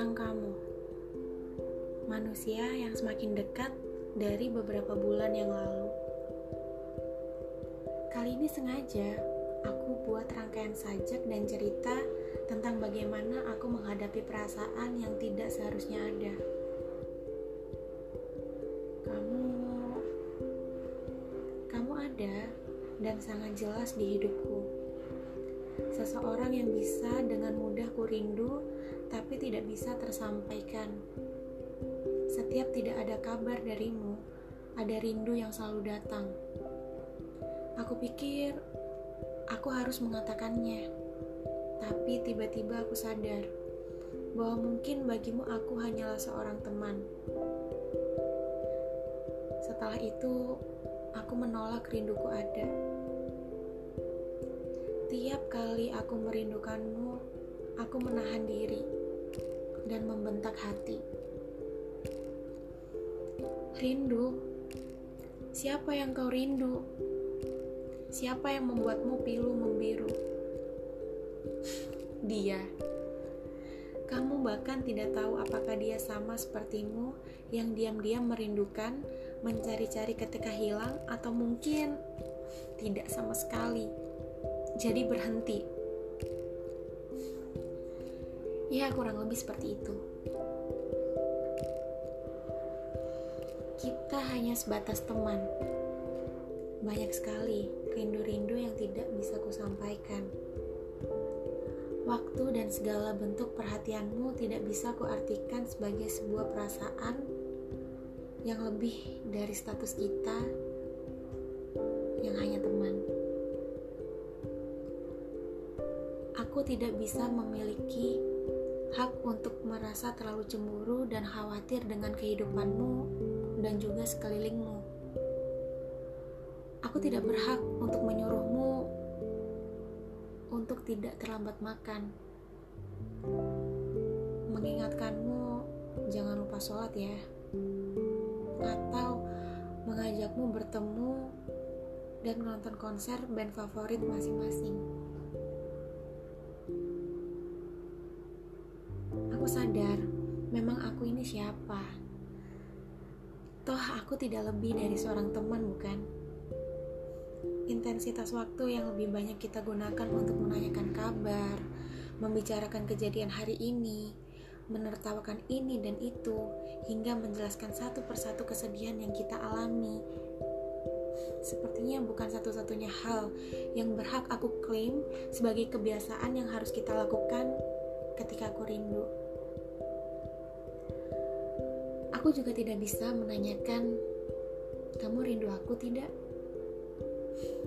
tentang kamu. Manusia yang semakin dekat dari beberapa bulan yang lalu. Kali ini sengaja aku buat rangkaian sajak dan cerita tentang bagaimana aku menghadapi perasaan yang tidak seharusnya ada. Kamu kamu ada dan sangat jelas di hidupku. Seseorang yang bisa dengan mudah ku rindu tapi tidak bisa tersampaikan. Setiap tidak ada kabar darimu, ada rindu yang selalu datang. Aku pikir aku harus mengatakannya, tapi tiba-tiba aku sadar bahwa mungkin bagimu aku hanyalah seorang teman. Setelah itu, aku menolak rinduku ada. Tiap kali aku merindukanmu, aku menahan diri dan membentak hati. Rindu, siapa yang kau rindu? Siapa yang membuatmu pilu membiru? Dia. Kamu bahkan tidak tahu apakah dia sama sepertimu yang diam-diam merindukan, mencari-cari ketika hilang, atau mungkin tidak sama sekali. Jadi berhenti. Ya, kurang lebih seperti itu. Kita hanya sebatas teman. Banyak sekali rindu-rindu yang tidak bisa kusampaikan. Waktu dan segala bentuk perhatianmu tidak bisa kuartikan sebagai sebuah perasaan yang lebih dari status kita yang hanya teman. Aku tidak bisa memiliki hak untuk merasa terlalu cemburu dan khawatir dengan kehidupanmu dan juga sekelilingmu. Aku tidak berhak untuk menyuruhmu untuk tidak terlambat makan. Mengingatkanmu jangan lupa sholat ya. Atau mengajakmu bertemu dan menonton konser band favorit masing-masing. Aku sadar, memang aku ini siapa Toh aku tidak lebih dari seorang teman, bukan? Intensitas waktu yang lebih banyak kita gunakan untuk menanyakan kabar, membicarakan kejadian hari ini, menertawakan ini dan itu, hingga menjelaskan satu persatu kesedihan yang kita alami. Sepertinya bukan satu-satunya hal yang berhak aku klaim sebagai kebiasaan yang harus kita lakukan ketika aku rindu. Aku juga tidak bisa menanyakan, "Kamu rindu aku tidak?"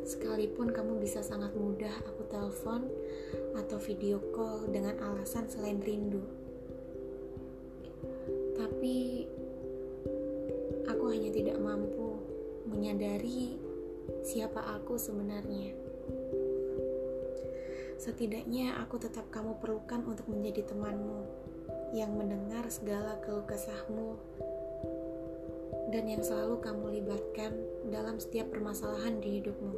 Sekalipun kamu bisa sangat mudah aku telepon atau video call dengan alasan selain rindu. Tapi aku hanya tidak mampu menyadari siapa aku sebenarnya. Setidaknya aku tetap kamu perlukan untuk menjadi temanmu yang mendengar segala keluh kesahmu dan yang selalu kamu libatkan dalam setiap permasalahan di hidupmu.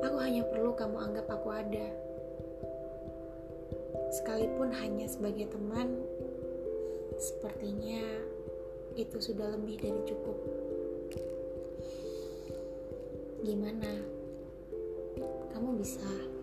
Aku hanya perlu kamu anggap aku ada. Sekalipun hanya sebagai teman, sepertinya itu sudah lebih dari cukup. Gimana? Kamu bisa